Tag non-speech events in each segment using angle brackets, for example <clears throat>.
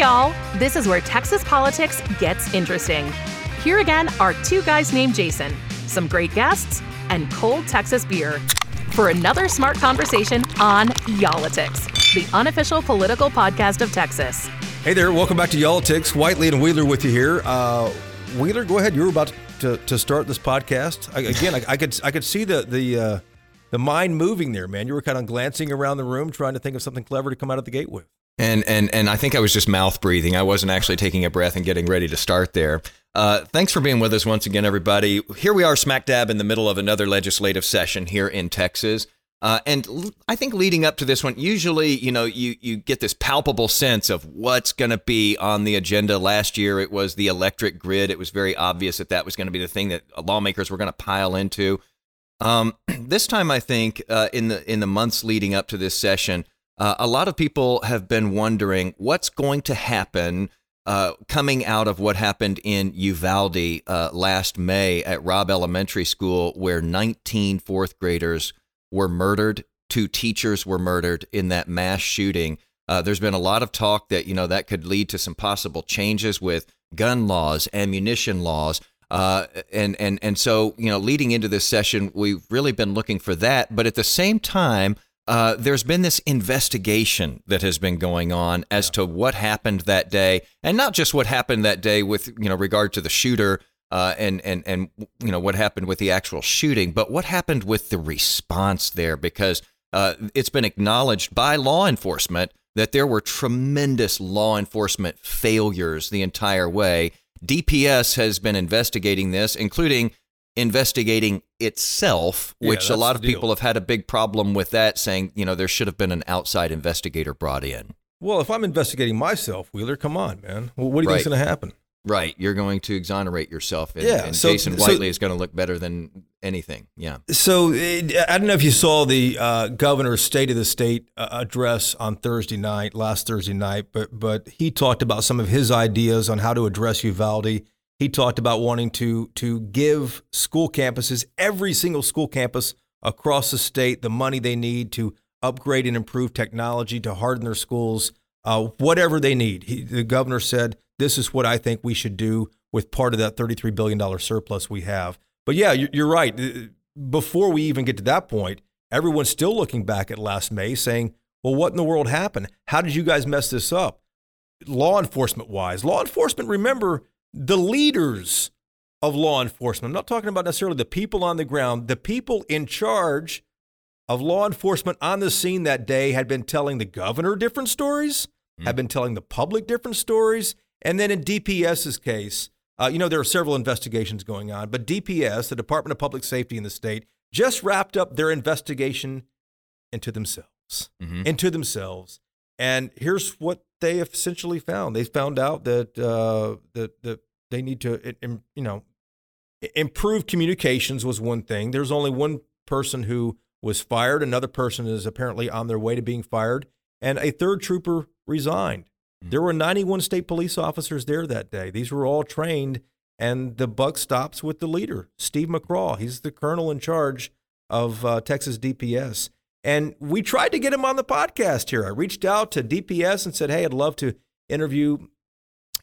Y'all. This is where Texas politics gets interesting. Here again are two guys named Jason, some great guests, and cold Texas beer for another smart conversation on Y'all-itics, the unofficial political podcast of Texas. Hey there, welcome back to Y'all-itics. Whiteley and Wheeler with you here. Uh, Wheeler, go ahead. You were about to, to start this podcast. I, again, I, I, could I could see the the uh, the mind moving there, man. You were kind of glancing around the room, trying to think of something clever to come out of the gate with. And and and I think I was just mouth breathing. I wasn't actually taking a breath and getting ready to start there. Uh, thanks for being with us once again, everybody. Here we are, smack dab in the middle of another legislative session here in Texas. Uh, and l- I think leading up to this one, usually, you know, you you get this palpable sense of what's going to be on the agenda. Last year, it was the electric grid. It was very obvious that that was going to be the thing that lawmakers were going to pile into. Um, <clears throat> this time, I think uh, in the in the months leading up to this session, uh, a lot of people have been wondering what's going to happen uh, coming out of what happened in Uvalde uh, last May at Robb Elementary School, where 19 fourth graders were murdered. Two teachers were murdered in that mass shooting. Uh, there's been a lot of talk that you know that could lead to some possible changes with gun laws, ammunition laws, uh, and and and so you know, leading into this session, we've really been looking for that. But at the same time, uh, there's been this investigation that has been going on as yeah. to what happened that day, and not just what happened that day with you know regard to the shooter, uh, and and and you know what happened with the actual shooting, but what happened with the response there because uh, it's been acknowledged by law enforcement that there were tremendous law enforcement failures the entire way. DPS has been investigating this, including investigating itself, yeah, which a lot of people have had a big problem with that, saying, you know, there should have been an outside investigator brought in. Well, if I'm investigating myself, Wheeler, come on, man. Well, what do you right. think's going to happen? Right, you're going to exonerate yourself, and, yeah, and so, Jason Whiteley so, is going to look better than anything. Yeah. So I don't know if you saw the uh, governor's State of the State uh, address on Thursday night, last Thursday night, but but he talked about some of his ideas on how to address Uvalde. He talked about wanting to to give school campuses, every single school campus across the state, the money they need to upgrade and improve technology to harden their schools, uh, whatever they need. He, the governor said this is what I think we should do with part of that $33 billion surplus we have. But yeah, you're right. Before we even get to that point, everyone's still looking back at last May saying, well, what in the world happened? How did you guys mess this up? Law enforcement wise, law enforcement, remember the leaders of law enforcement. I'm not talking about necessarily the people on the ground, the people in charge of law enforcement on the scene that day had been telling the governor different stories, mm. had been telling the public different stories, and then in DPS's case, uh, you know, there are several investigations going on, but DPS, the Department of Public Safety in the state, just wrapped up their investigation into themselves. Mm-hmm. Into themselves. And here's what they essentially found. They found out that uh, that, that they need to, you know, improve communications was one thing. There's only one person who was fired. Another person is apparently on their way to being fired, and a third trooper resigned. There were 91 state police officers there that day. These were all trained, and the buck stops with the leader, Steve McCraw. He's the colonel in charge of uh, Texas DPS. And we tried to get him on the podcast here. I reached out to DPS and said, hey, I'd love to interview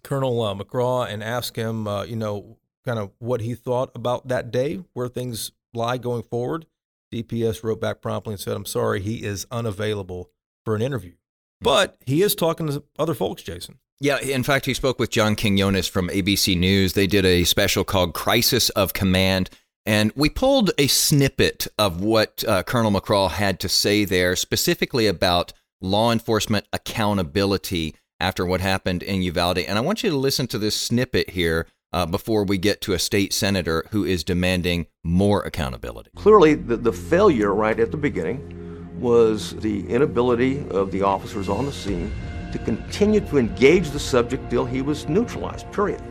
Colonel uh, McCraw and ask him, uh, you know, kind of what he thought about that day, where things lie going forward. DPS wrote back promptly and said, I'm sorry, he is unavailable for an interview. But he is talking to other folks, Jason. Yeah, in fact, he spoke with John Quinones from ABC News. They did a special called Crisis of Command. And we pulled a snippet of what uh, Colonel McCraw had to say there, specifically about law enforcement accountability after what happened in Uvalde. And I want you to listen to this snippet here uh, before we get to a state senator who is demanding more accountability. Clearly, the, the failure right at the beginning was the inability of the officers on the scene to continue to engage the subject till he was neutralized, period.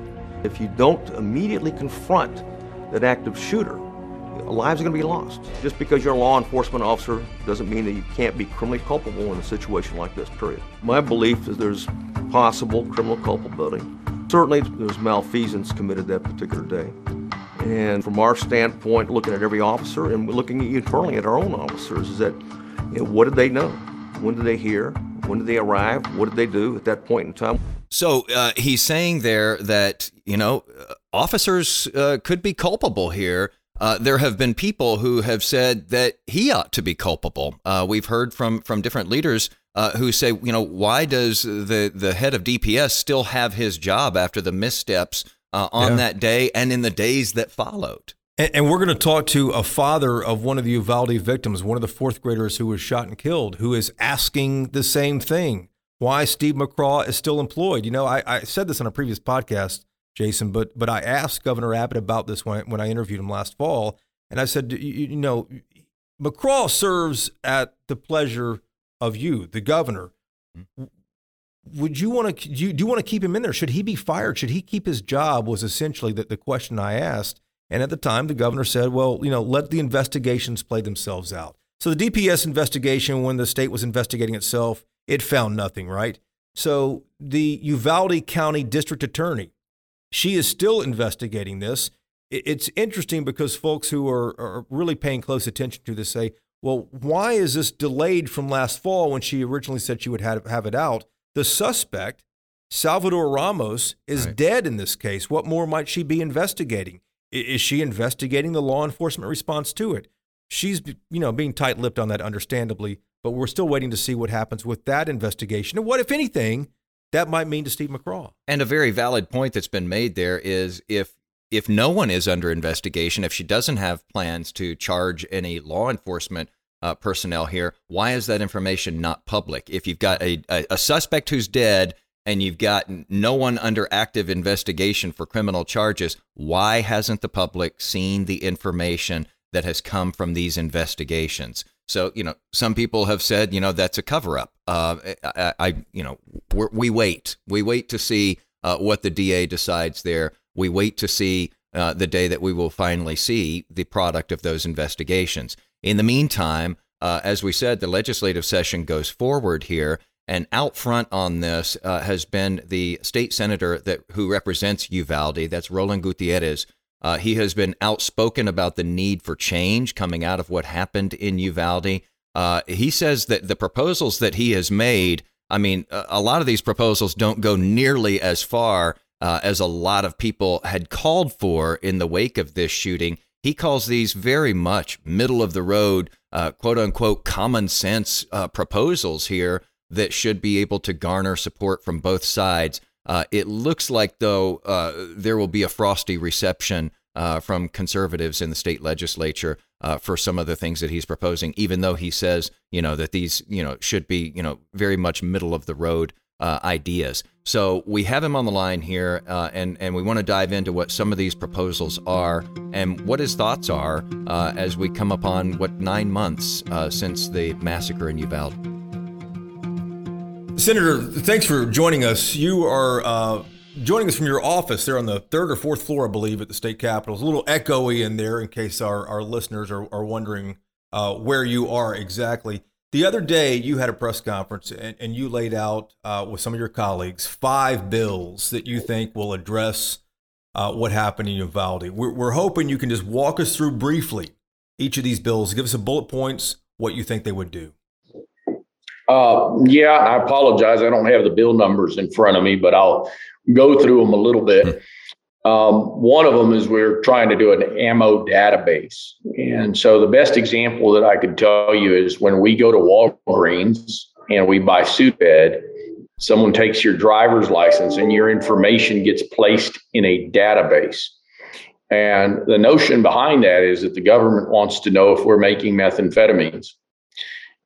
If you don't immediately confront that active shooter, lives are going to be lost. Just because you're a law enforcement officer doesn't mean that you can't be criminally culpable in a situation like this, period. My belief is there's possible criminal culpability. Certainly there's malfeasance committed that particular day. And from our standpoint, looking at every officer and looking internally at our own officers, is that you know, what did they know? When did they hear? When did they arrive? What did they do at that point in time? So uh, he's saying there that you know officers uh, could be culpable here. Uh, there have been people who have said that he ought to be culpable. Uh, we've heard from from different leaders uh, who say, you know, why does the the head of DPS still have his job after the missteps uh, on yeah. that day and in the days that followed? And, and we're going to talk to a father of one of the Uvalde victims, one of the fourth graders who was shot and killed, who is asking the same thing: why Steve McCraw is still employed. You know, I, I said this on a previous podcast, Jason, but but I asked Governor Abbott about this when when I interviewed him last fall, and I said, you, you know, McCraw serves at the pleasure of you, the governor. Would you want to do you, do you want to keep him in there? Should he be fired? Should he keep his job? Was essentially the, the question I asked. And at the time, the governor said, well, you know, let the investigations play themselves out. So the DPS investigation, when the state was investigating itself, it found nothing, right? So the Uvalde County District Attorney, she is still investigating this. It's interesting because folks who are, are really paying close attention to this say, well, why is this delayed from last fall when she originally said she would have, have it out? The suspect, Salvador Ramos, is right. dead in this case. What more might she be investigating? Is she investigating the law enforcement response to it? She's, you know, being tight-lipped on that, understandably, but we're still waiting to see what happens with that investigation and what, if anything, that might mean to Steve McCraw. And a very valid point that's been made there is if if no one is under investigation, if she doesn't have plans to charge any law enforcement uh, personnel here, why is that information not public? If you've got a, a, a suspect who's dead and you've got no one under active investigation for criminal charges, why hasn't the public seen the information that has come from these investigations? So, you know, some people have said, you know, that's a cover up. Uh, I, you know, we wait. We wait to see uh, what the DA decides there. We wait to see uh, the day that we will finally see the product of those investigations. In the meantime, uh, as we said, the legislative session goes forward here, and out front on this uh, has been the state senator that who represents Uvalde. That's Roland Gutierrez. Uh, he has been outspoken about the need for change coming out of what happened in Uvalde. Uh, he says that the proposals that he has made, I mean, a lot of these proposals don't go nearly as far uh, as a lot of people had called for in the wake of this shooting. He calls these very much middle of the road, uh, quote unquote, common sense uh, proposals here that should be able to garner support from both sides. Uh, it looks like, though, uh, there will be a frosty reception uh, from conservatives in the state legislature uh, for some of the things that he's proposing, even though he says, you know, that these, you know, should be, you know, very much middle of the road uh, ideas. So we have him on the line here, uh, and and we want to dive into what some of these proposals are and what his thoughts are uh, as we come upon what nine months uh, since the massacre in Uvalde. Senator, thanks for joining us. You are uh, joining us from your office there on the third or fourth floor, I believe, at the state capitol. It's a little echoey in there, in case our our listeners are are wondering uh, where you are exactly. The other day, you had a press conference and, and you laid out uh, with some of your colleagues five bills that you think will address uh, what happened in Uvalde. We're, we're hoping you can just walk us through briefly each of these bills, give us a bullet points, what you think they would do. Uh, yeah, I apologize. I don't have the bill numbers in front of me, but I'll go through them a little bit. Hmm. Um, one of them is we're trying to do an ammo database. And so the best example that I could tell you is when we go to Walgreens and we buy Sudafed, someone takes your driver's license and your information gets placed in a database. And the notion behind that is that the government wants to know if we're making methamphetamines.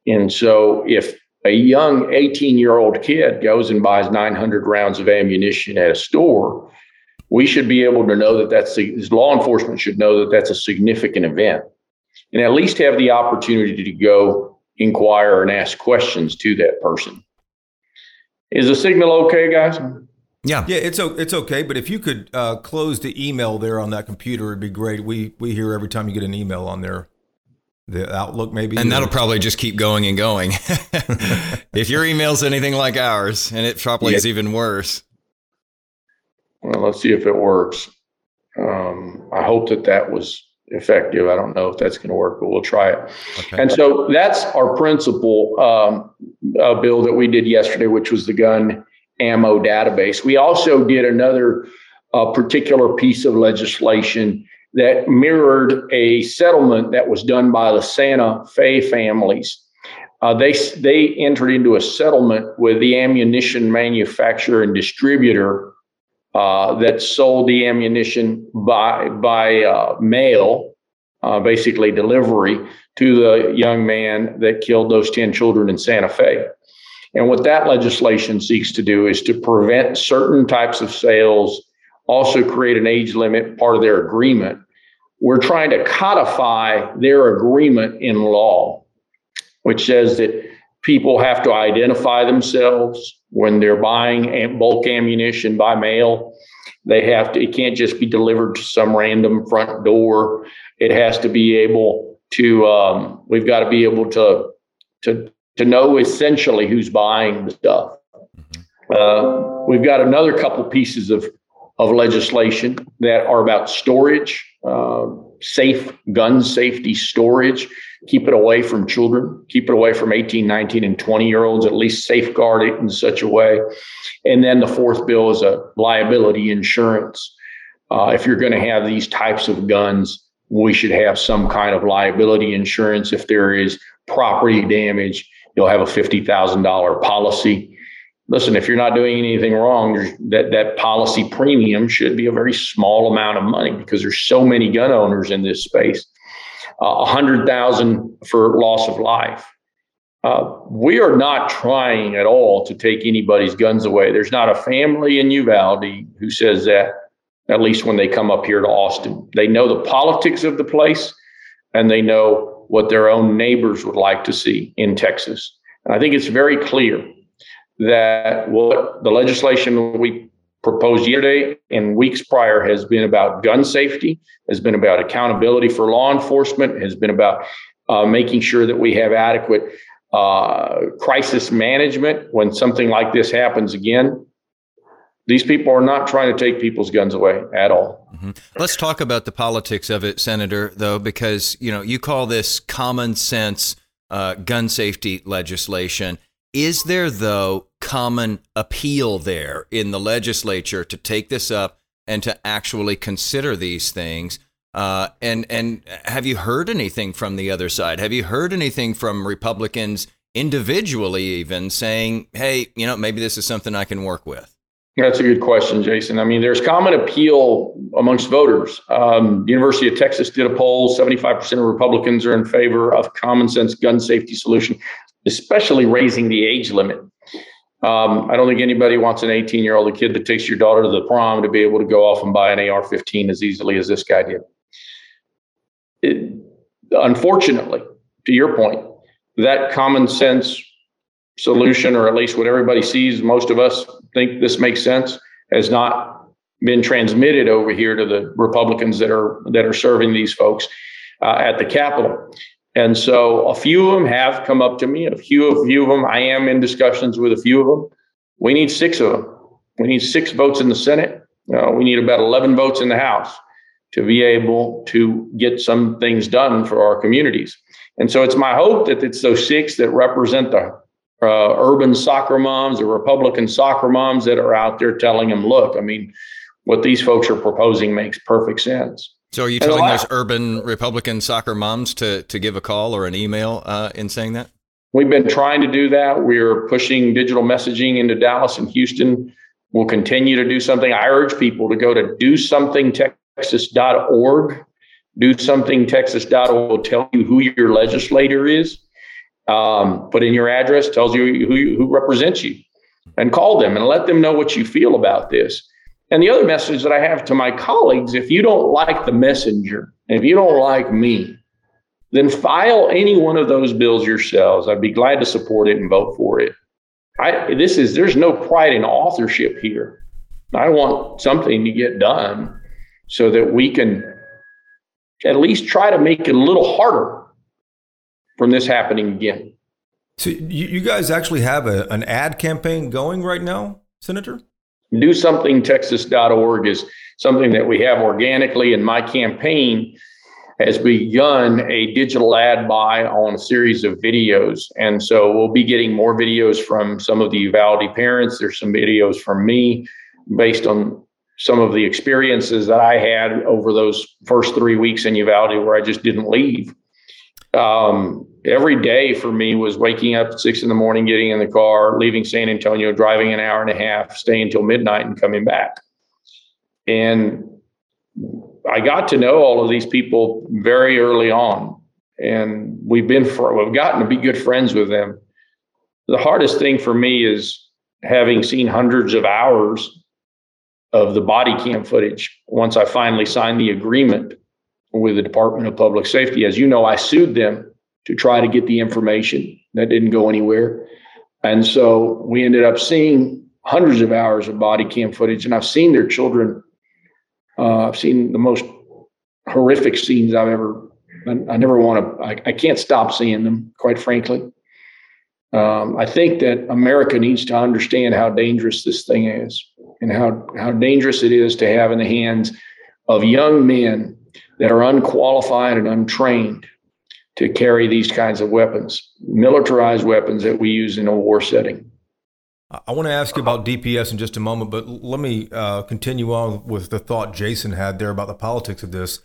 And so if a young 18 year old kid goes and buys 900 rounds of ammunition at a store, we should be able to know that that's law enforcement should know that that's a significant event and at least have the opportunity to go inquire and ask questions to that person. Is the signal okay, guys? Yeah, yeah, it's it's okay. But if you could uh, close the email there on that computer, it'd be great. We we hear every time you get an email on there, the Outlook maybe, and that'll probably just keep going and going. <laughs> if your email's anything like ours, and it probably yeah. is even worse. Well, let's see if it works. Um, I hope that that was effective. I don't know if that's going to work, but we'll try it. Okay. And so that's our principal um, uh, bill that we did yesterday, which was the gun ammo database. We also did another uh, particular piece of legislation that mirrored a settlement that was done by the Santa Fe families. Uh, they they entered into a settlement with the ammunition manufacturer and distributor uh, that sold the ammunition by by uh, mail, uh, basically delivery to the young man that killed those ten children in Santa Fe. And what that legislation seeks to do is to prevent certain types of sales, also create an age limit, part of their agreement. We're trying to codify their agreement in law, which says that people have to identify themselves when they're buying bulk ammunition by mail. They have to, it can't just be delivered to some random front door. It has to be able to, um, we've got to be able to, to to know essentially who's buying the stuff. Uh, we've got another couple pieces of, of legislation that are about storage, uh, safe gun safety storage. Keep it away from children, keep it away from 18, 19, and 20 year olds, at least safeguard it in such a way. And then the fourth bill is a liability insurance. Uh, if you're going to have these types of guns, we should have some kind of liability insurance if there is property damage you'll have a $50,000 policy. Listen, if you're not doing anything wrong, that, that policy premium should be a very small amount of money because there's so many gun owners in this space. Uh, a uh, hundred thousand for loss of life. Uh, we are not trying at all to take anybody's guns away. There's not a family in Uvalde who says that, at least when they come up here to Austin. They know the politics of the place and they know what their own neighbors would like to see in Texas. And I think it's very clear that what the legislation we proposed yesterday and weeks prior has been about gun safety, has been about accountability for law enforcement, has been about uh, making sure that we have adequate uh, crisis management when something like this happens again. These people are not trying to take people's guns away at all. Mm-hmm. Let's talk about the politics of it, Senator, though, because you know you call this common sense uh, gun safety legislation. Is there though common appeal there in the legislature to take this up and to actually consider these things? Uh, and and have you heard anything from the other side? Have you heard anything from Republicans individually, even saying, "Hey, you know, maybe this is something I can work with"? That's a good question, Jason. I mean, there's common appeal amongst voters. Um, University of Texas did a poll 75% of Republicans are in favor of common sense gun safety solution, especially raising the age limit. Um, I don't think anybody wants an 18 year old kid that takes your daughter to the prom to be able to go off and buy an AR 15 as easily as this guy did. It, unfortunately, to your point, that common sense solution, or at least what everybody sees, most of us think this makes sense, has not been transmitted over here to the Republicans that are that are serving these folks uh, at the Capitol. And so a few of them have come up to me. A few, a few of them, I am in discussions with a few of them. We need six of them. We need six votes in the Senate. Uh, we need about 11 votes in the House to be able to get some things done for our communities. And so it's my hope that it's those six that represent the uh, urban soccer moms the Republican soccer moms that are out there telling them, look, I mean, what these folks are proposing makes perfect sense. So, are you telling those urban Republican soccer moms to to give a call or an email uh, in saying that? We've been trying to do that. We're pushing digital messaging into Dallas and Houston. We'll continue to do something. I urge people to go to dosomethingtexas.org. Dosomethingtexas.org will tell you who your legislator is um, put in your address, tells you who, who represents you, and call them and let them know what you feel about this. And the other message that I have to my colleagues if you don't like the messenger, if you don't like me, then file any one of those bills yourselves. I'd be glad to support it and vote for it. I, this is there's no pride in authorship here. I want something to get done so that we can at least try to make it a little harder from this happening again. So you, you guys actually have a, an ad campaign going right now, Senator? Do something Texas.org is something that we have organically, and my campaign has begun a digital ad buy on a series of videos. And so we'll be getting more videos from some of the Uvalde parents. There's some videos from me based on some of the experiences that I had over those first three weeks in Uvalde where I just didn't leave. Um, every day for me was waking up at six in the morning, getting in the car, leaving San Antonio, driving an hour and a half, staying until midnight, and coming back. And I got to know all of these people very early on, and we've been we've gotten to be good friends with them. The hardest thing for me is having seen hundreds of hours of the body cam footage once I finally signed the agreement with the Department of Public Safety. As you know, I sued them to try to get the information that didn't go anywhere. And so we ended up seeing hundreds of hours of body cam footage, and I've seen their children uh, I've seen the most horrific scenes I've ever. I, I never want to. I, I, can't stop seeing them. Quite frankly, um, I think that America needs to understand how dangerous this thing is, and how how dangerous it is to have in the hands of young men that are unqualified and untrained to carry these kinds of weapons, militarized weapons that we use in a war setting. I want to ask you about DPS in just a moment, but let me uh, continue on with the thought Jason had there about the politics of this.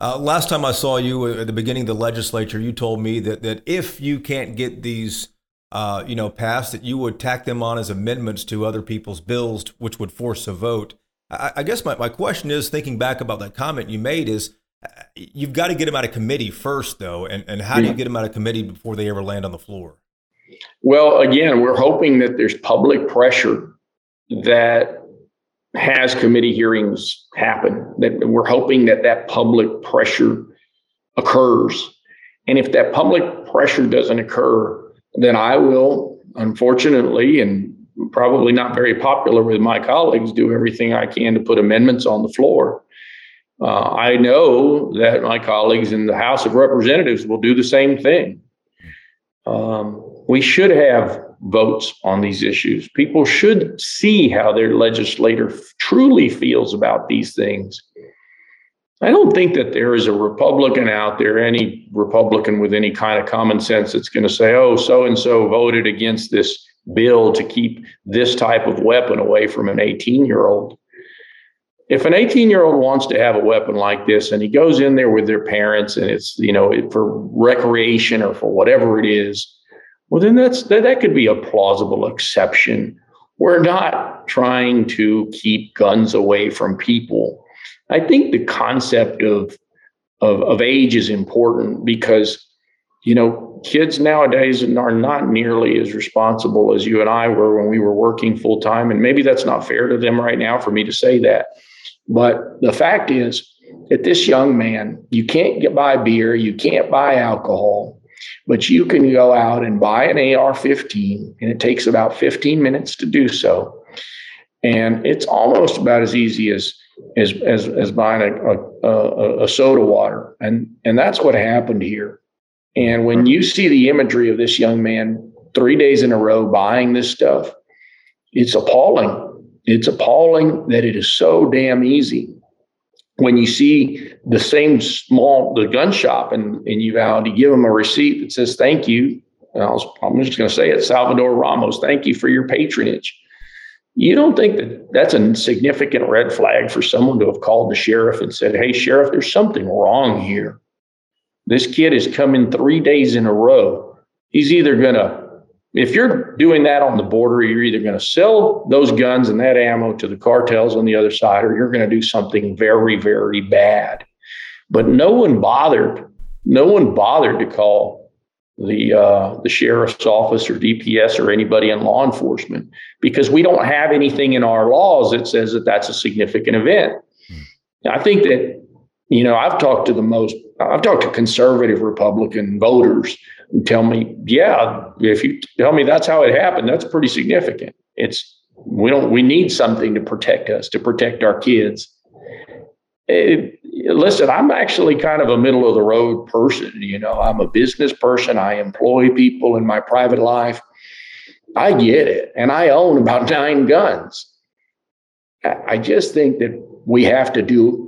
Uh, last time I saw you at the beginning of the legislature, you told me that that if you can't get these, uh, you know, passed, that you would tack them on as amendments to other people's bills, which would force a vote. I, I guess my, my question is, thinking back about that comment you made, is uh, Uh, you've got to get them out of committee first, though, and and how do you get them out of committee before they ever land on the floor? Well, again, we're hoping that there's public pressure that has committee hearings happen. That we're hoping that that public pressure occurs. And if that public pressure doesn't occur, then I will, unfortunately, and probably not very popular with my colleagues, do everything I can to put amendments on the floor. Uh, I know that my colleagues in the House of Representatives will do the same thing. Um, we should have votes on these issues. People should see how their legislator truly feels about these things. I don't think that there is a Republican out there, any Republican with any kind of common sense, that's going to say, oh, so and so voted against this bill to keep this type of weapon away from an 18 year old. If an 18 year old wants to have a weapon like this and he goes in there with their parents and it's, you know, for recreation or for whatever it is, well, then that's that, that could be a plausible exception. We're not trying to keep guns away from people. I think the concept of of, of age is important because you know kids nowadays are not nearly as responsible as you and I were when we were working full time. And maybe that's not fair to them right now for me to say that. But the fact is that this young man, you can't get buy beer, you can't buy alcohol, but you can go out and buy an AR 15, and it takes about 15 minutes to do so. And it's almost about as easy as as as, as buying a, a, a soda water. And, and that's what happened here. And when you see the imagery of this young man three days in a row buying this stuff, it's appalling. It's appalling that it is so damn easy when you see the same small the gun shop and in Uvalde, give them a receipt that says thank you. Was, I'm just going to say it, Salvador Ramos, thank you for your patronage. You don't think that that's a significant red flag for someone to have called the sheriff and said, "Hey, sheriff, there's something wrong here. This kid is coming three days in a row. He's either going to if you're doing that on the border, you're either going to sell those guns and that ammo to the cartels on the other side, or you're going to do something very, very bad. But no one bothered. No one bothered to call the uh, the sheriff's office or DPS or anybody in law enforcement because we don't have anything in our laws that says that that's a significant event. Hmm. I think that you know I've talked to the most I've talked to conservative Republican voters tell me, yeah, if you tell me that's how it happened, that's pretty significant. It's we don't we need something to protect us, to protect our kids. It, listen, I'm actually kind of a middle of the road person. You know, I'm a business person. I employ people in my private life. I get it, and I own about <laughs> nine guns. I just think that we have to do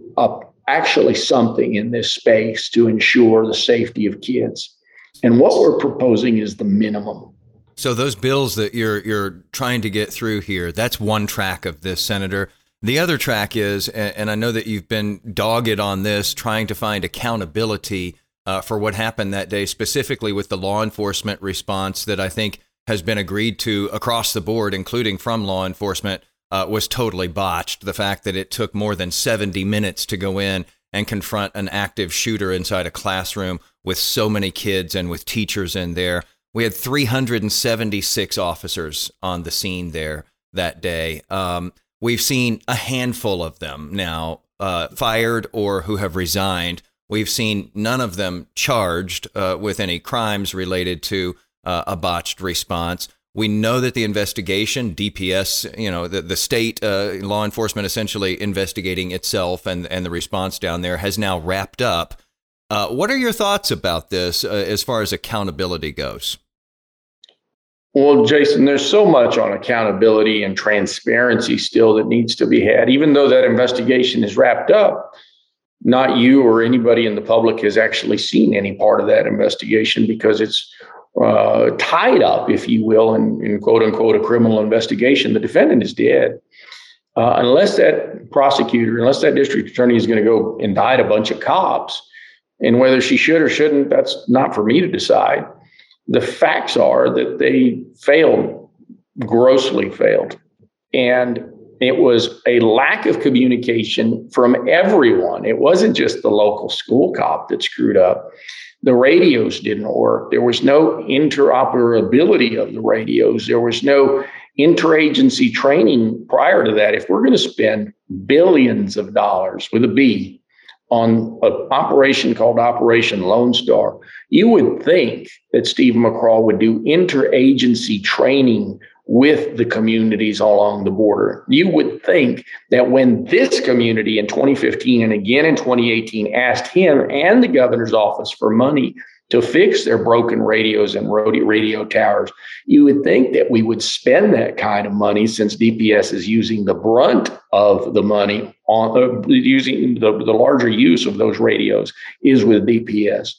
actually something in this space to ensure the safety of kids. And what we're proposing is the minimum. So those bills that you're you're trying to get through here, that's one track of this, Senator. The other track is, and I know that you've been dogged on this, trying to find accountability uh, for what happened that day, specifically with the law enforcement response that I think has been agreed to across the board, including from law enforcement, uh, was totally botched. The fact that it took more than 70 minutes to go in and confront an active shooter inside a classroom with so many kids and with teachers in there. We had 376 officers on the scene there that day. Um, We've seen a handful of them now uh, fired or who have resigned. We've seen none of them charged uh, with any crimes related to uh, a botched response. We know that the investigation, DPS, you know, the, the state uh, law enforcement essentially investigating itself and, and the response down there has now wrapped up. Uh, what are your thoughts about this uh, as far as accountability goes? Well, Jason, there's so much on accountability and transparency still that needs to be had. Even though that investigation is wrapped up, not you or anybody in the public has actually seen any part of that investigation because it's uh, tied up, if you will, in, in, quote unquote a criminal investigation. The defendant is dead. Uh, unless that prosecutor, unless that district attorney is going to go indict a bunch of cops, and whether she should or shouldn't, that's not for me to decide the facts are that they failed, grossly failed. And it was a lack of communication from everyone. It wasn't just the local school cop that screwed up. The radios didn't work. There was no interoperability of the radios. There was no interagency training prior to that. If we're going to spend billions of dollars with a B on an operation called Operation Lone Star, you would think that Steve McCraw would do interagency training with the communities along the border. You would think that when this community in 2015 and again in 2018 asked him and the governor's office for money to fix their broken radios and radio towers. You would think that we would spend that kind of money since DPS is using the brunt of the money on uh, using the, the larger use of those radios is with DPS.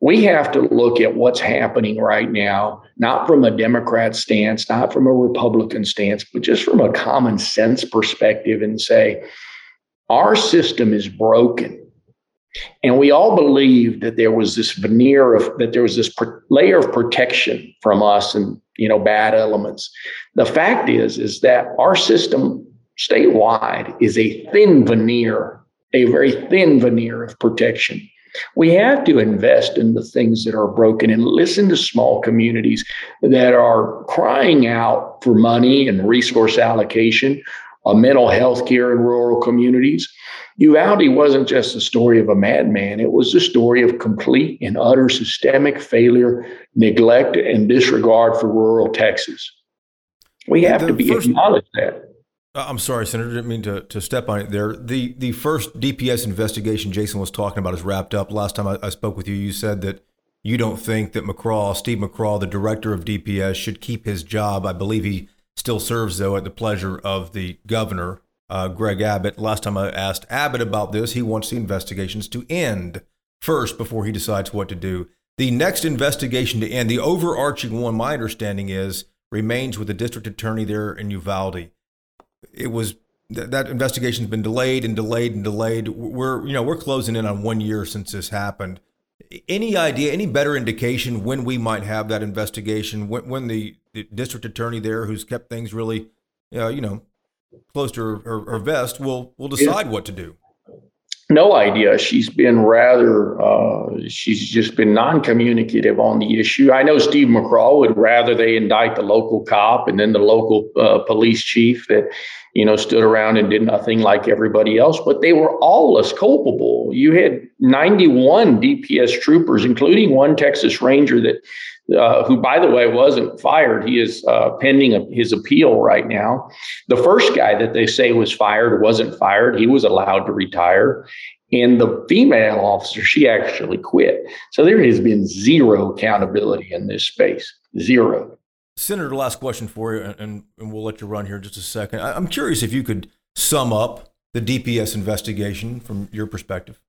We have to look at what's happening right now, not from a Democrat stance, not from a Republican stance, but just from a common sense perspective and say, our system is broken and we all believed that there was this veneer of that there was this layer of protection from us and you know bad elements. The fact is is that our system statewide is a thin veneer, a very thin veneer of protection. We have to invest in the things that are broken and listen to small communities that are crying out for money and resource allocation, uh, mental health care in rural communities Uvalde wasn't just the story of a madman, it was the story of complete and utter systemic failure, neglect, and disregard for rural Texas. We have to be first, acknowledge that. Uh, I'm sorry, Senator, didn't mean to, to step on it there. The the first DPS investigation Jason was talking about is wrapped up. Last time I, I spoke with you, you said that you don't think that McCraw, Steve McCraw, the director of DPS, should keep his job. I believe he still serves, though, at the pleasure of the governor uh, Greg Abbott. Last time I asked Abbott about this, he wants the investigations to end first before he decides what to do. The next investigation to end, the overarching one, my understanding is, remains with the district attorney there in Uvalde. It was th- that investigation's been delayed and delayed and delayed. We're you know we're closing in on one year since this happened. Any idea, any better indication when we might have that investigation? When, when the, the district attorney there, who's kept things really, uh, you know, close to her, her, her vest will will decide what to do no idea. She's been rather, uh, she's just been non communicative on the issue. I know Steve McCraw would rather they indict the local cop and then the local uh, police chief that, you know, stood around and did nothing like everybody else, but they were all as culpable. You had 91 DPS troopers, including one Texas Ranger that uh, who, by the way, wasn't fired. He is uh, pending a, his appeal right now. The first guy that they say was fired wasn't fired. He was allowed to retire. And the female officer, she actually quit. So there has been zero accountability in this space. Zero. Senator, last question for you, and, and we'll let you run here in just a second. I'm curious if you could sum up the DPS investigation from your perspective?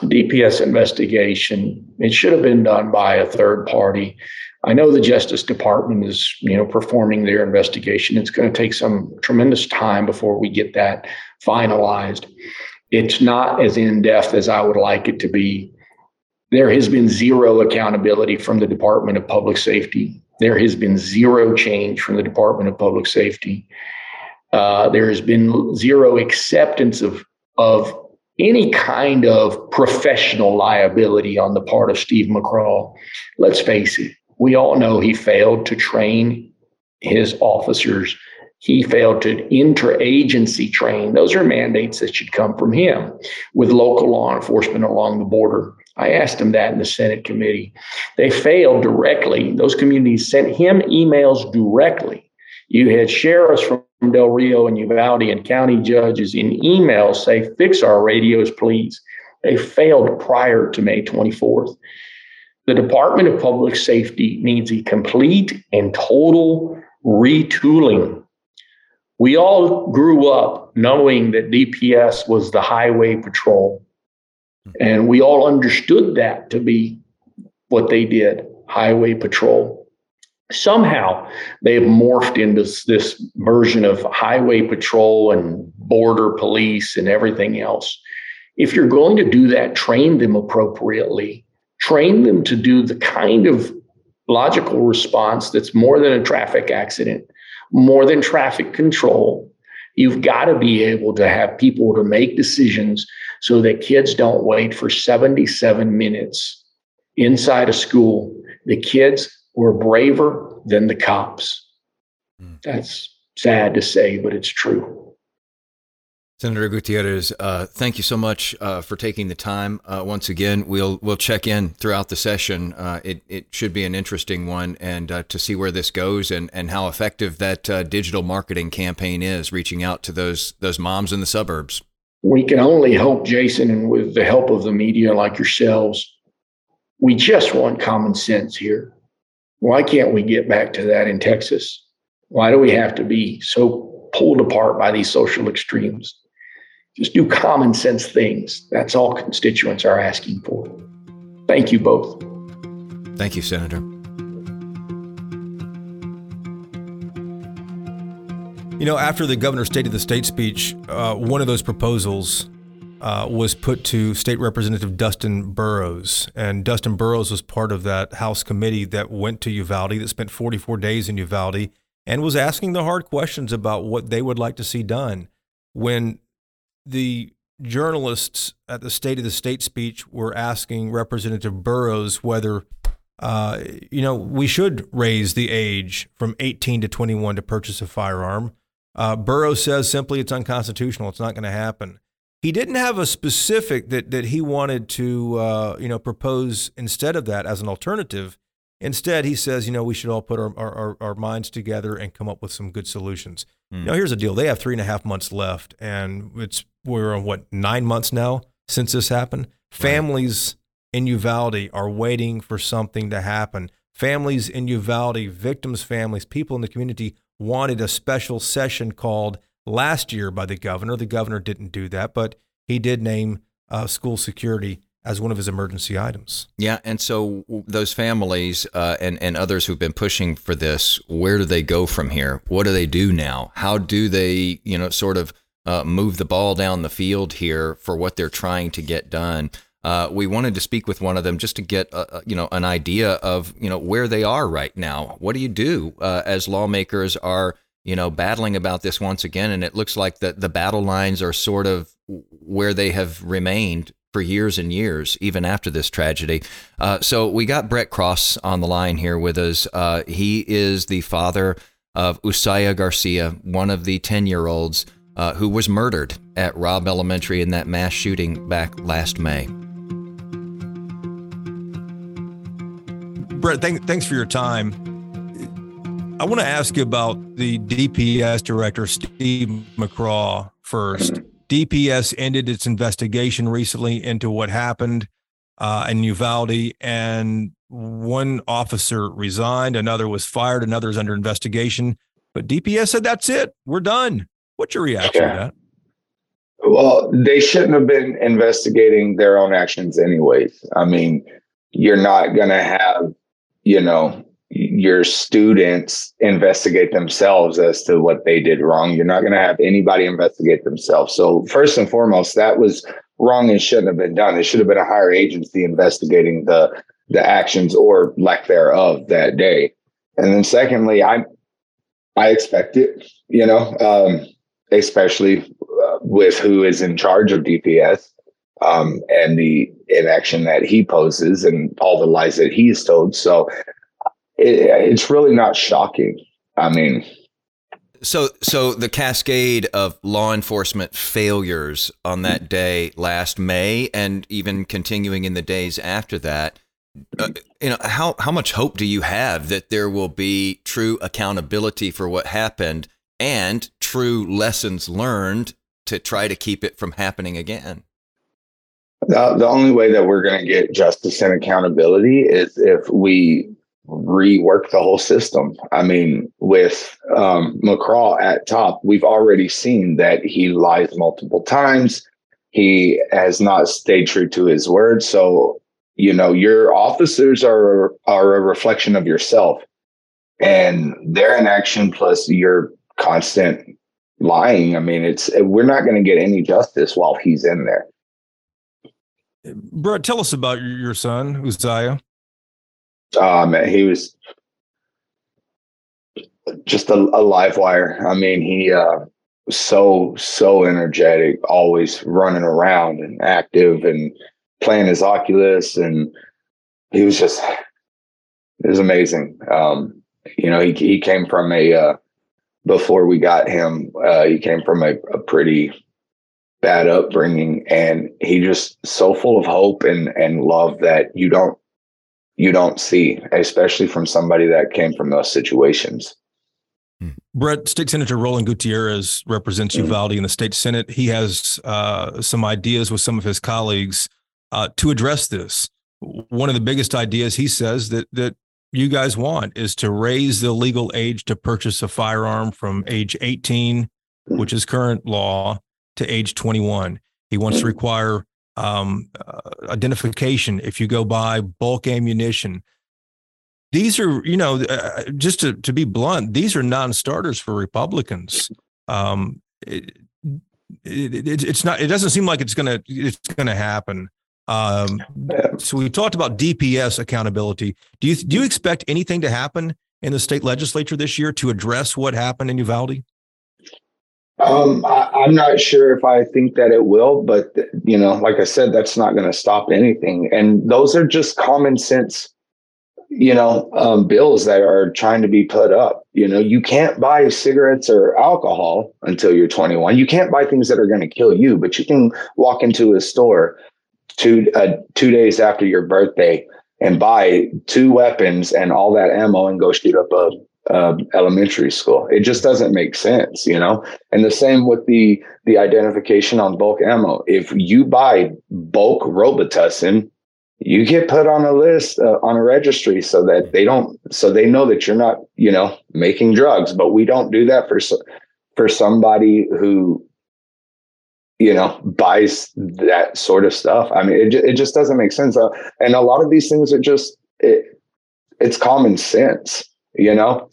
DPS investigation, it should have been done by a third party. I know the Justice Department is, you know, performing their investigation. It's going to take some tremendous time before we get that finalized. It's not as in depth as I would like it to be. There has been zero accountability from the Department of Public Safety. There has been zero change from the Department of Public Safety. Uh, there has been zero acceptance of of any kind of professional liability on the part of Steve McCraw. Let's face it, we all know he failed to train his officers. He failed to interagency train. Those are mandates that should come from him with local law enforcement along the border. I asked him that in the Senate committee. They failed directly. Those communities sent him emails directly. You had sheriffs from Del Rio and Uvalde and county judges in emails say, fix our radios, please. They failed prior to May 24th. The Department of Public Safety needs a complete and total retooling. We all grew up knowing that DPS was the highway patrol, and we all understood that to be what they did highway patrol somehow they've morphed into this version of highway patrol and border police and everything else. If you're going to do that, train them appropriately, train them to do the kind of logical response that's more than a traffic accident, more than traffic control. You've got to be able to have people to make decisions so that kids don't wait for 77 minutes inside a school. The kids were braver than the cops. Mm. That's sad to say, but it's true. Senator Gutierrez, uh, thank you so much uh, for taking the time. Uh, once again, we'll we'll check in throughout the session. Uh, it it should be an interesting one, and uh, to see where this goes and, and how effective that uh, digital marketing campaign is, reaching out to those those moms in the suburbs. We can only hope, Jason, and with the help of the media like yourselves, we just want common sense here. Why can't we get back to that in Texas? Why do we have to be so pulled apart by these social extremes? Just do common sense things. That's all constituents are asking for. Thank you both. Thank you, Senator. You know, after the governor's State of the State speech, uh, one of those proposals uh, was put to State Representative Dustin Burrows. And Dustin Burrows was part of that House committee that went to Uvalde, that spent 44 days in Uvalde, and was asking the hard questions about what they would like to see done. When the journalists at the State of the State speech were asking Representative Burrows whether, uh, you know, we should raise the age from 18 to 21 to purchase a firearm. Uh, Burrows says simply it's unconstitutional. It's not going to happen. He didn't have a specific that that he wanted to uh, you know propose instead of that as an alternative. Instead, he says, you know, we should all put our, our, our minds together and come up with some good solutions. Mm. Now, here's the deal: they have three and a half months left, and it's we're on what nine months now since this happened. Right. Families in Uvalde are waiting for something to happen. Families in Uvalde, victims' families, people in the community wanted a special session called last year by the governor. The governor didn't do that, but he did name uh, school security as one of his emergency items. Yeah, and so those families uh, and and others who've been pushing for this, where do they go from here? What do they do now? How do they, you know, sort of uh, move the ball down the field here for what they're trying to get done? Uh, we wanted to speak with one of them just to get, a, you know, an idea of, you know, where they are right now. What do you do uh, as lawmakers are you know, battling about this once again. And it looks like the, the battle lines are sort of where they have remained for years and years, even after this tragedy. Uh, so we got Brett Cross on the line here with us. Uh, he is the father of Uziyah Garcia, one of the 10 year olds uh, who was murdered at Robb Elementary in that mass shooting back last May. Brett, thank, thanks for your time. I want to ask you about the DPS director, Steve McCraw, first. DPS ended its investigation recently into what happened uh, in Uvalde, and one officer resigned, another was fired, another is under investigation. But DPS said, that's it, we're done. What's your reaction yeah. to that? Well, they shouldn't have been investigating their own actions, anyways. I mean, you're not going to have, you know, your students investigate themselves as to what they did wrong. You're not going to have anybody investigate themselves. So, first and foremost, that was wrong and shouldn't have been done. It should have been a higher agency investigating the the actions or lack thereof that day. And then, secondly, I I expect it. You know, um, especially uh, with who is in charge of DPS um, and the inaction that he poses and all the lies that he's told. So it, it's really not shocking. I mean, so so the cascade of law enforcement failures on that day last May and even continuing in the days after that uh, you know how how much hope do you have that there will be true accountability for what happened and true lessons learned to try to keep it from happening again the, the only way that we're going to get justice and accountability is if we rework the whole system. I mean, with um, McCraw at top, we've already seen that he lies multiple times. He has not stayed true to his word. So, you know, your officers are are a reflection of yourself, and their inaction plus your constant lying. I mean, it's we're not going to get any justice while he's in there. Brett, tell us about your son, Uziyah. Um, he was just a, a live wire. I mean, he uh, so so energetic, always running around and active and playing his Oculus, and he was just it was amazing. Um, you know, he he came from a uh, before we got him, uh, he came from a, a pretty bad upbringing, and he just so full of hope and and love that you don't you don't see, especially from somebody that came from those situations. Brett, State Senator Roland Gutierrez represents mm-hmm. Uvalde in the state Senate. He has uh, some ideas with some of his colleagues uh, to address this. One of the biggest ideas he says that that you guys want is to raise the legal age to purchase a firearm from age 18, mm-hmm. which is current law, to age 21. He wants to mm-hmm. require um, uh, identification, if you go buy bulk ammunition, these are, you know, uh, just to, to be blunt, these are non-starters for Republicans. Um, it, it, it, it's not. It doesn't seem like it's gonna it's gonna happen. Um, so we talked about DPS accountability. Do you do you expect anything to happen in the state legislature this year to address what happened in Uvalde? Um, I, am not sure if I think that it will, but you know, like I said, that's not going to stop anything. And those are just common sense, you know, um, bills that are trying to be put up. You know, you can't buy cigarettes or alcohol until you're 21. You can't buy things that are going to kill you, but you can walk into a store two uh, two days after your birthday and buy two weapons and all that ammo and go shoot up a uh, elementary school. It just doesn't make sense, you know. And the same with the the identification on bulk ammo. If you buy bulk Robitussin, you get put on a list uh, on a registry so that they don't so they know that you're not you know making drugs. But we don't do that for for somebody who you know buys that sort of stuff. I mean, it it just doesn't make sense. Uh, and a lot of these things are just it, it's common sense you know?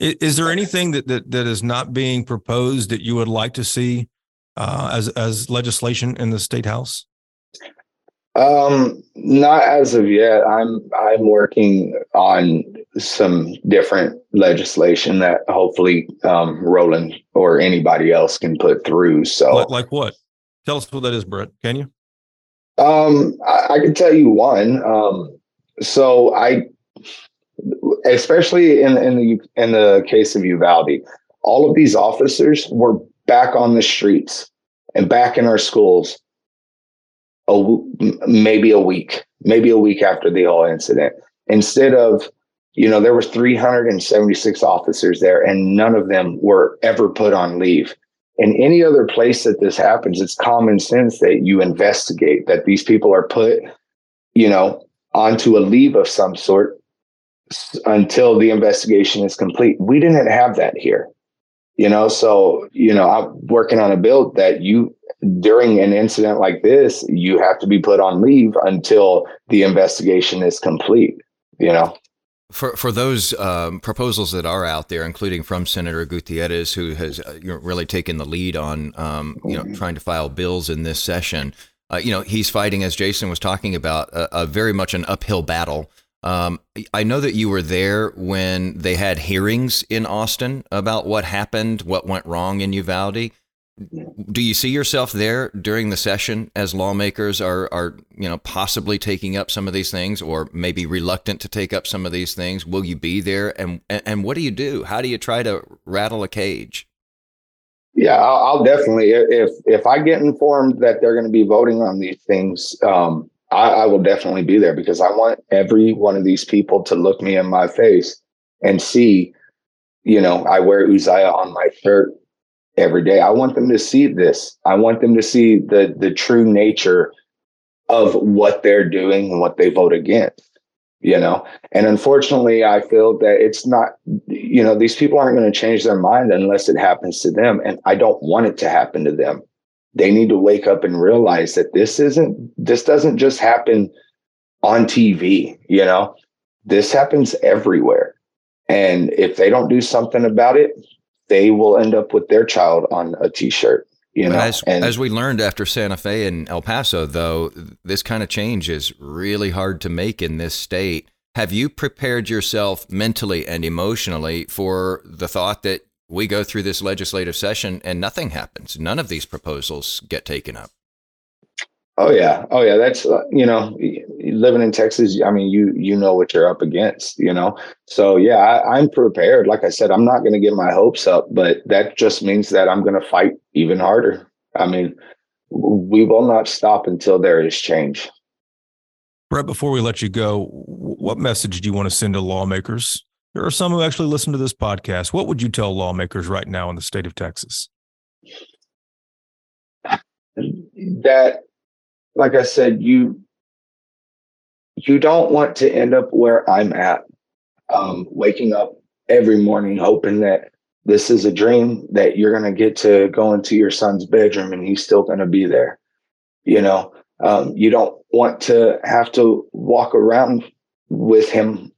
Is, there anything that, that that is not being proposed that you would like to see uh, as as legislation in the state house? Um not as of yet. I'm i'm working on some different legislation that hopefully um roland or anybody else can put through so. Like, like what? Tell us what that is brett. Can you? Um I, I can tell you one. Um so i especially in in the in the case of Uvalde, all of these officers were back on the streets and back in our schools. A, maybe a week, maybe a week after the whole incident. Instead of, you know, there were 376 officers there, and none of them were ever put on leave. In any other place that this happens, it's common sense that you investigate that these people are put, you know, onto a leave of some sort until the investigation is complete. We didn't have that here. You know, so you know, I'm working on a bill that you during an incident like this, you have to be put on leave until the investigation is complete. You know. For for those um, proposals that are out there, including from Senator Gutierrez, who has uh, really taken the lead on um, you know mm-hmm. trying to file bills in this session, uh, you know he's fighting, as Jason was talking about, a, a very much an uphill battle. Um, I know that you were there when they had hearings in Austin about what happened, what went wrong in Uvalde. Do you see yourself there during the session as lawmakers are are you know possibly taking up some of these things or maybe reluctant to take up some of these things? Will you be there? And and what do you do? How do you try to rattle a cage? Yeah i'll, I'll definitely if if i get informed that they're going to be voting on these things um, I, I will definitely be there because i want every one of these people to look me in my face and see you know i wear uziyah on my shirt every day. I want them to see this. I want them to see the the true nature of what they're doing and what they vote against. You know, and unfortunately, I feel that it's not. You know, these people aren't going to change their mind unless it happens to them, and I don't want it to happen to them. They need to wake up and realize that this isn't. This doesn't just happen on TV. You know, this happens everywhere. And if they don't do something about it, they will end up with their child on a t-shirt you know as, and, as we learned after santa fe and el paso though this kind of change is really hard to make in this state have you prepared yourself mentally and emotionally for the thought that we go through this legislative session and nothing happens none of these proposals get taken up Oh yeah, oh yeah. That's uh, you know, living in Texas. I mean, you you know what you're up against. You know, so yeah, I, I'm prepared. Like I said, I'm not going to get my hopes up, but that just means that I'm going to fight even harder. I mean, we will not stop until there is change. Brett, before we let you go, what message do you want to send to lawmakers? There are some who actually listen to this podcast. What would you tell lawmakers right now in the state of Texas? That like I said, you you don't want to end up where I'm at, um, waking up every morning hoping that this is a dream that you're going to get to go into your son's bedroom and he's still going to be there. You know, um, you don't want to have to walk around with him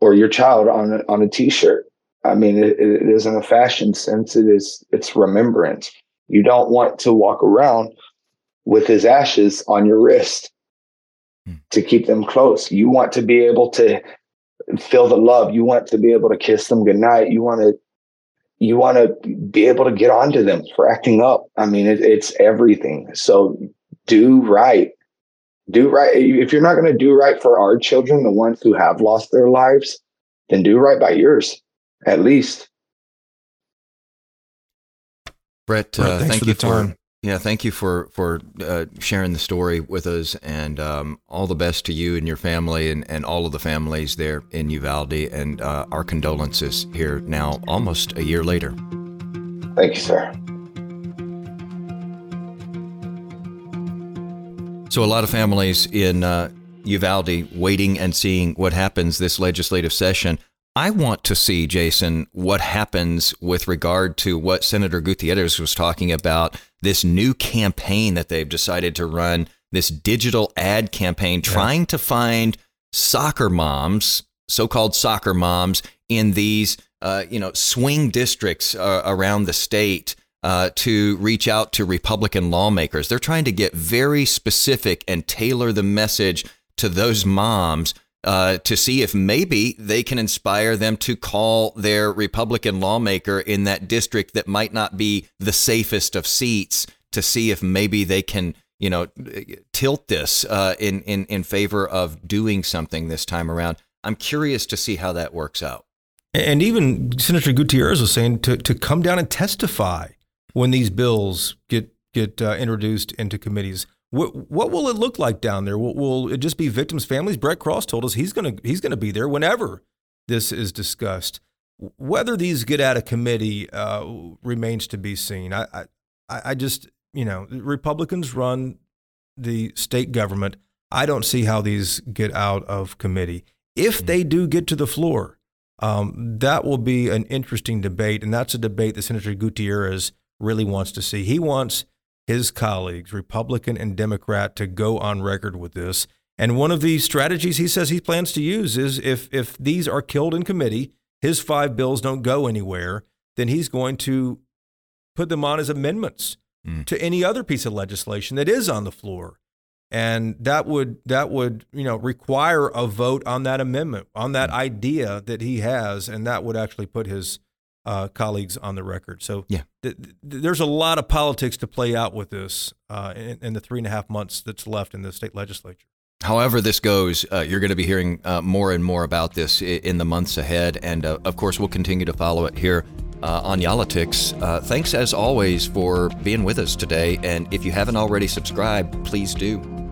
or your child on a, on a t-shirt. I mean, it, it isn't a fashion sense. It is, it's remembrance. You don't want to walk around with his ashes on your wrist hmm. to keep them close. You want to be able to feel the love. You want to be able to kiss them goodnight. You want to you want to be able to get onto them for acting up. I mean, it, it's everything. So do right. Do right. If you're not going to do right for our children, the ones who have lost their lives, then do right by yours, at least. Brett, uh, thank you for yeah, thank you for for uh, sharing the story with us, and um, all the best to you and your family, and, and all of the families there in Uvalde, and uh, our condolences here now, almost a year later. Thank you, sir. So, a lot of families in uh, Uvalde waiting and seeing what happens this legislative session. I want to see, Jason, what happens with regard to what Senator Gutierrez was talking about this new campaign that they've decided to run, this digital ad campaign, yeah. trying to find soccer moms, so called soccer moms, in these uh, you know swing districts uh, around the state. Uh, to reach out to Republican lawmakers. They're trying to get very specific and tailor the message to those moms uh, to see if maybe they can inspire them to call their Republican lawmaker in that district that might not be the safest of seats to see if maybe they can, you know, tilt this uh, in, in, in favor of doing something this time around. I'm curious to see how that works out. And even Senator Gutierrez was saying to, to come down and testify when these bills get get uh, introduced into committees. What, what will it look like down there? Will, will, it just be victims' families? Brett Cross told us he's going to he's going to be there whenever this is discussed. Whether these get out of committee uh, remains to be seen. I, I I just you know Republicans run the state government. I don't see how these get out of committee. If hmm. they do get to the floor, Um, that will be an interesting debate, and that's a debate that Senator Gutierrez really wants to see. He wants his colleagues, Republican and Democrat, to go on record with this. And one of the strategies he says he plans to use is if if these are killed in committee, his five bills don't go anywhere, then he's going to put them on as amendments mm. to any other piece of legislation that is on the floor. And that would that would you know require a vote on that amendment on that mm. idea that he has, and that would actually put his uh, colleagues on the record. So yeah, th- th- there's a lot of politics to play out with this uh, in, in, the three and a half months that's left in the state legislature. However, this goes, uh, you're going to be hearing uh, more and more about this in the months ahead. And uh, of course, we'll continue to follow it here uh, on Y'all-itics. thanks as always for being with us today. And if you haven't already subscribed, please do.